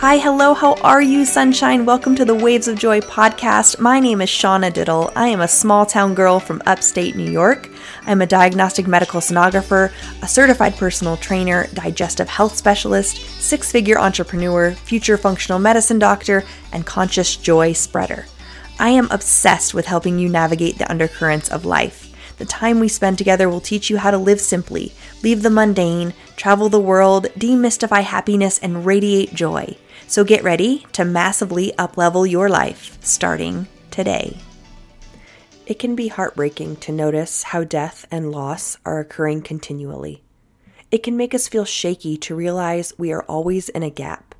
Hi, hello, how are you, sunshine? Welcome to the Waves of Joy podcast. My name is Shauna Diddle. I am a small town girl from upstate New York. I'm a diagnostic medical sonographer, a certified personal trainer, digestive health specialist, six figure entrepreneur, future functional medicine doctor, and conscious joy spreader. I am obsessed with helping you navigate the undercurrents of life. The time we spend together will teach you how to live simply, leave the mundane, travel the world, demystify happiness, and radiate joy. So get ready to massively uplevel your life starting today. It can be heartbreaking to notice how death and loss are occurring continually. It can make us feel shaky to realize we are always in a gap.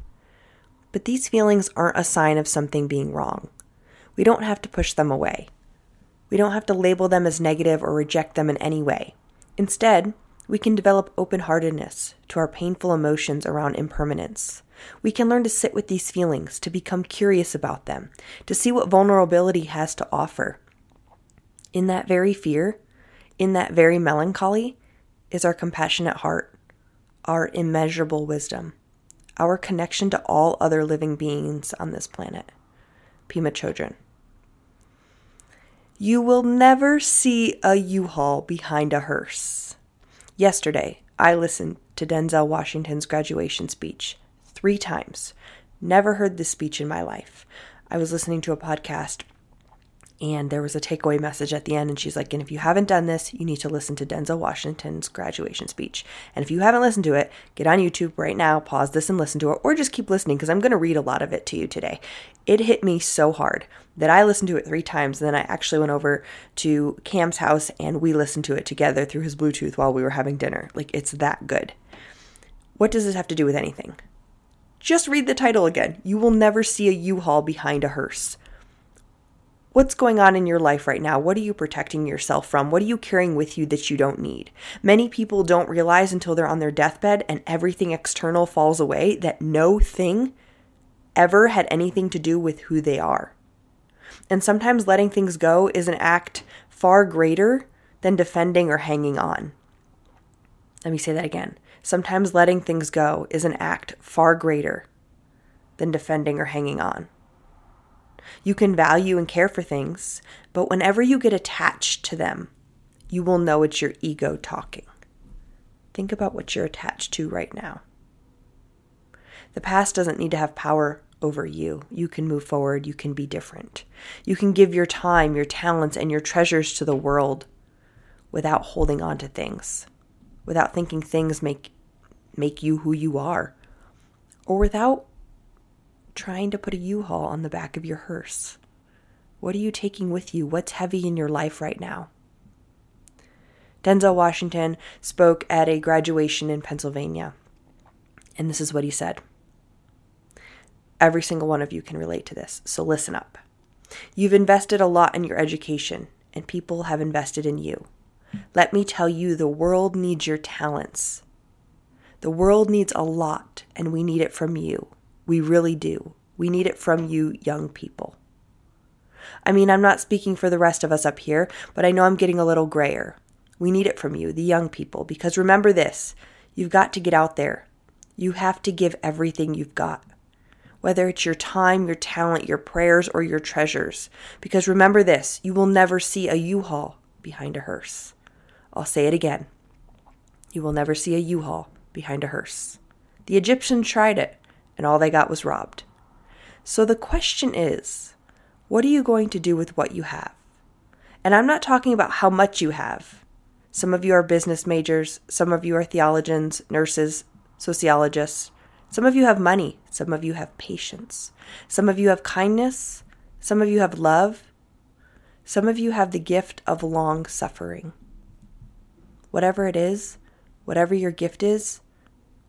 But these feelings aren't a sign of something being wrong. We don't have to push them away. We don't have to label them as negative or reject them in any way. Instead, we can develop open heartedness to our painful emotions around impermanence. We can learn to sit with these feelings, to become curious about them, to see what vulnerability has to offer. In that very fear, in that very melancholy, is our compassionate heart, our immeasurable wisdom, our connection to all other living beings on this planet. Pema Chödrön. You will never see a U-Haul behind a hearse. Yesterday, I listened to Denzel Washington's graduation speech three times. Never heard this speech in my life. I was listening to a podcast and there was a takeaway message at the end and she's like and if you haven't done this you need to listen to denzel washington's graduation speech. And if you haven't listened to it get on youtube right now pause this and listen to it or just keep listening because i'm going to read a lot of it to you today. It hit me so hard that i listened to it three times and then i actually went over to cam's house and we listened to it together through his bluetooth while we were having dinner. Like it's that good. What does this have to do with anything? Just read the title again. You will never see a u-haul behind a hearse What's going on in your life right now? What are you protecting yourself from? What are you carrying with you that you don't need? Many people don't realize until they're on their deathbed and everything external falls away that no thing ever had anything to do with who they are. And sometimes letting things go is an act far greater than defending or hanging on. Let me say that again. Sometimes letting things go is an act far greater than defending or hanging on. You can value and care for things, but whenever you get attached to them, you will know it's your ego talking. Think about what you're attached to right now. The past doesn't need to have power over you. You can move forward, you can be different. You can give your time, your talents, and your treasures to the world without holding on to things, without thinking things make make you who you are, or without trying to put a U-Haul on the back of your hearse? What are you taking with you? What's heavy in your life right now? Denzel Washington spoke at a graduation in Pennsylvania, and this is what he said. Every single one of you can relate to this, so listen up. You've invested a lot in your education, and people have invested in you. Let me tell you, the world needs your talents. The world needs a lot, and we need it from you. We really do. We need it from you, young people. I mean, I'm not speaking for the rest of us up here, but I know I'm getting a little grayer. We need it from you, the young people, because remember this you've got to get out there. You have to give everything you've got, whether it's your time, your talent, your prayers, or your treasures. Because remember this you will never see a U Haul behind a hearse. I'll say it again. You will never see a U Haul behind a hearse. The Egyptians tried it and all they got was robbed. So the question is what are you going to do with what you have? And I'm not talking about how much you have. Some of you are business majors, some of you are theologians, nurses, sociologists. Some of you have money, some of you have patience, some of you have kindness, some of you have love, some of you have the gift of long suffering. Whatever it is, whatever your gift is,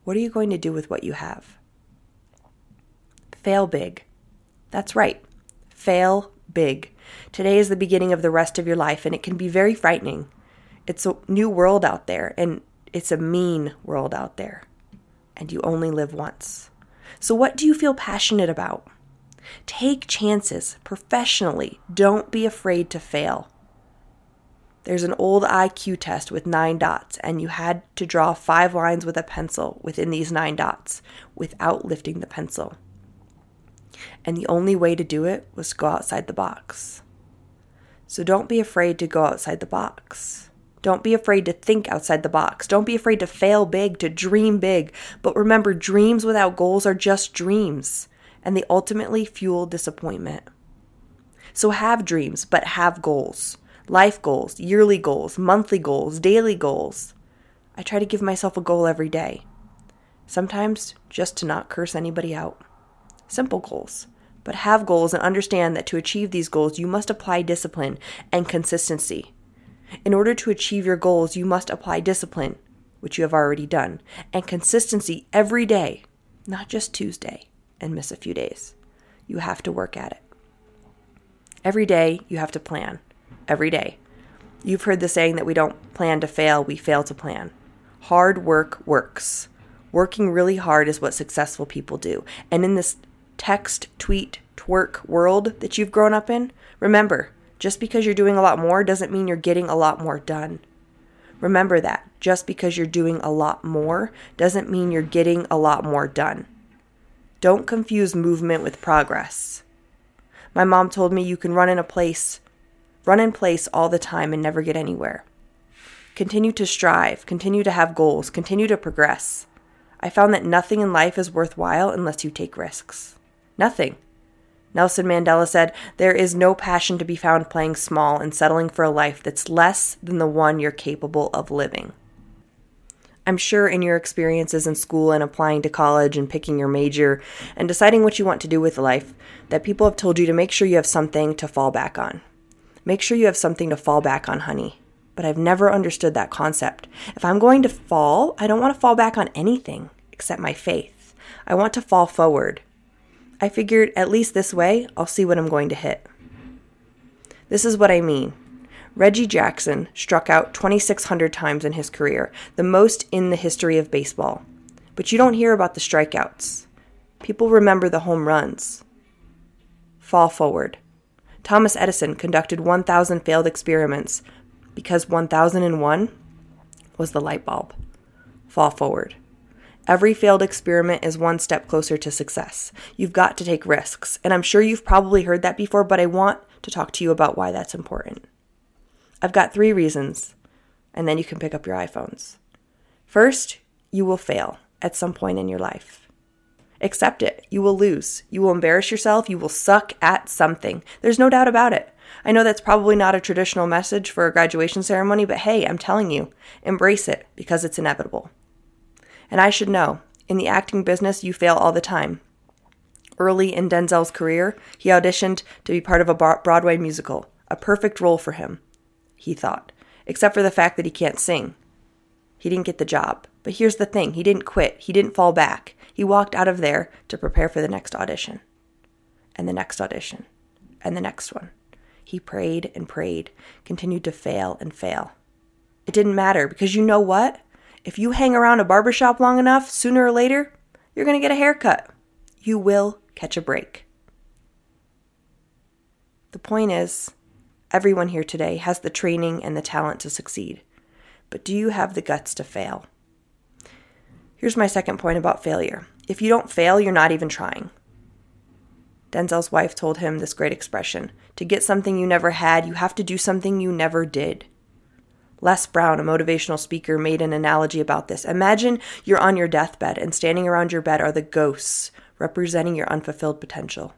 what are you going to do with what you have? Fail big. That's right. Fail big. Today is the beginning of the rest of your life, and it can be very frightening. It's a new world out there, and it's a mean world out there. And you only live once. So, what do you feel passionate about? Take chances professionally. Don't be afraid to fail. There's an old IQ test with nine dots, and you had to draw five lines with a pencil within these nine dots without lifting the pencil. And the only way to do it was to go outside the box. So don't be afraid to go outside the box. Don't be afraid to think outside the box. Don't be afraid to fail big, to dream big. But remember, dreams without goals are just dreams, and they ultimately fuel disappointment. So have dreams, but have goals life goals, yearly goals, monthly goals, daily goals. I try to give myself a goal every day. Sometimes just to not curse anybody out. Simple goals but have goals and understand that to achieve these goals, you must apply discipline and consistency. In order to achieve your goals, you must apply discipline, which you have already done, and consistency every day, not just Tuesday and miss a few days. You have to work at it. Every day, you have to plan. Every day. You've heard the saying that we don't plan to fail, we fail to plan. Hard work works. Working really hard is what successful people do. And in this text, tweet, twerk world that you've grown up in, remember, just because you're doing a lot more doesn't mean you're getting a lot more done. Remember that. Just because you're doing a lot more doesn't mean you're getting a lot more done. Don't confuse movement with progress. My mom told me you can run in a place, run in place all the time and never get anywhere. Continue to strive, continue to have goals, continue to progress. I found that nothing in life is worthwhile unless you take risks. Nothing. Nelson Mandela said, There is no passion to be found playing small and settling for a life that's less than the one you're capable of living. I'm sure in your experiences in school and applying to college and picking your major and deciding what you want to do with life, that people have told you to make sure you have something to fall back on. Make sure you have something to fall back on, honey. But I've never understood that concept. If I'm going to fall, I don't want to fall back on anything except my faith. I want to fall forward. I figured at least this way, I'll see what I'm going to hit. This is what I mean. Reggie Jackson struck out 2,600 times in his career, the most in the history of baseball. But you don't hear about the strikeouts. People remember the home runs. Fall forward. Thomas Edison conducted 1,000 failed experiments because 1001 was the light bulb. Fall forward. Every failed experiment is one step closer to success. You've got to take risks. And I'm sure you've probably heard that before, but I want to talk to you about why that's important. I've got three reasons, and then you can pick up your iPhones. First, you will fail at some point in your life. Accept it. You will lose. You will embarrass yourself. You will suck at something. There's no doubt about it. I know that's probably not a traditional message for a graduation ceremony, but hey, I'm telling you, embrace it because it's inevitable. And I should know, in the acting business, you fail all the time. Early in Denzel's career, he auditioned to be part of a Broadway musical, a perfect role for him, he thought, except for the fact that he can't sing. He didn't get the job. But here's the thing he didn't quit, he didn't fall back. He walked out of there to prepare for the next audition, and the next audition, and the next one. He prayed and prayed, continued to fail and fail. It didn't matter because you know what? If you hang around a barbershop long enough, sooner or later, you're going to get a haircut. You will catch a break. The point is, everyone here today has the training and the talent to succeed. But do you have the guts to fail? Here's my second point about failure. If you don't fail, you're not even trying. Denzel's wife told him this great expression To get something you never had, you have to do something you never did. Les Brown, a motivational speaker, made an analogy about this. Imagine you're on your deathbed, and standing around your bed are the ghosts representing your unfulfilled potential.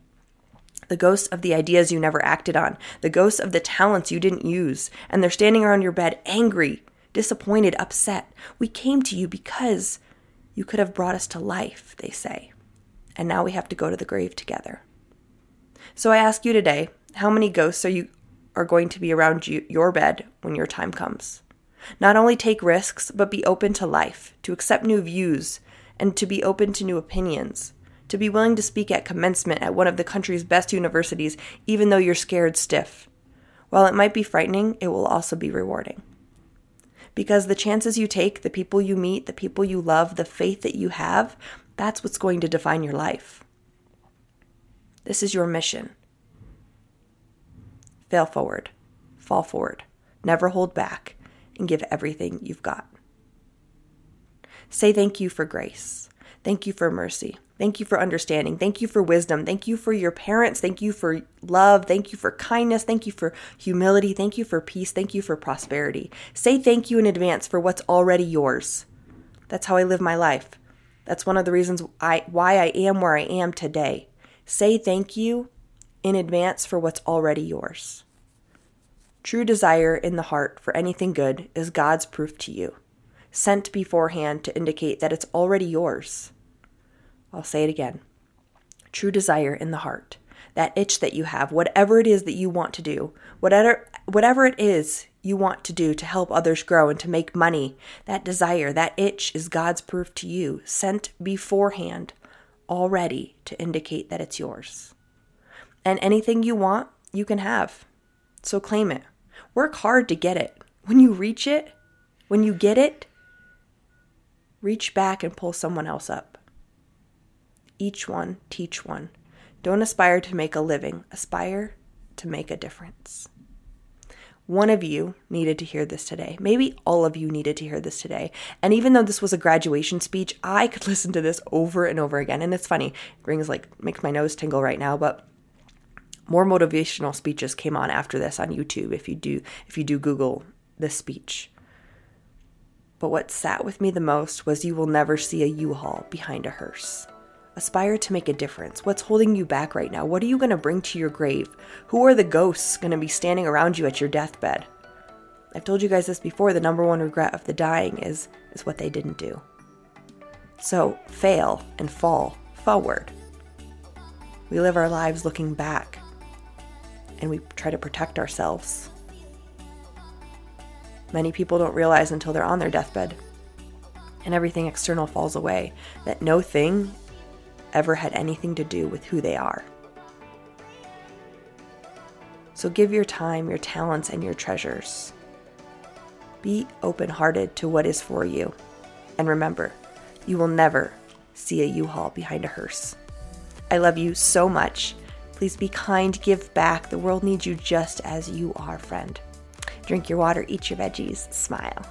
The ghosts of the ideas you never acted on, the ghosts of the talents you didn't use, and they're standing around your bed angry, disappointed, upset. We came to you because you could have brought us to life, they say. And now we have to go to the grave together. So I ask you today, how many ghosts are you are going to be around you, your bed when your time comes. Not only take risks, but be open to life, to accept new views, and to be open to new opinions, to be willing to speak at commencement at one of the country's best universities, even though you're scared stiff. While it might be frightening, it will also be rewarding. Because the chances you take, the people you meet, the people you love, the faith that you have, that's what's going to define your life. This is your mission fail forward, fall forward, never hold back, and give everything you've got. Say thank you for grace. Thank you for mercy. Thank you for understanding. Thank you for wisdom. Thank you for your parents. Thank you for love. Thank you for kindness. Thank you for humility. Thank you for peace. Thank you for prosperity. Say thank you in advance for what's already yours. That's how I live my life. That's one of the reasons I why I am where I am today. Say thank you in advance for what's already yours. True desire in the heart for anything good is God's proof to you, sent beforehand to indicate that it's already yours. I'll say it again. True desire in the heart, that itch that you have, whatever it is that you want to do, whatever whatever it is you want to do to help others grow and to make money, that desire, that itch is God's proof to you, sent beforehand already to indicate that it's yours. And anything you want, you can have. So claim it. Work hard to get it. When you reach it, when you get it, reach back and pull someone else up. Each one, teach one. Don't aspire to make a living, aspire to make a difference. One of you needed to hear this today. Maybe all of you needed to hear this today. And even though this was a graduation speech, I could listen to this over and over again. And it's funny, rings like makes my nose tingle right now, but more motivational speeches came on after this on YouTube if you do if you do Google this speech. But what sat with me the most was you will never see a U-Haul behind a hearse. Aspire to make a difference. What's holding you back right now? What are you going to bring to your grave? Who are the ghosts going to be standing around you at your deathbed? I've told you guys this before, the number one regret of the dying is is what they didn't do. So, fail and fall forward. We live our lives looking back and we try to protect ourselves. Many people don't realize until they're on their deathbed and everything external falls away that no thing ever had anything to do with who they are. So give your time, your talents, and your treasures. Be open hearted to what is for you. And remember, you will never see a U Haul behind a hearse. I love you so much. Please be kind, give back. The world needs you just as you are, friend. Drink your water, eat your veggies, smile.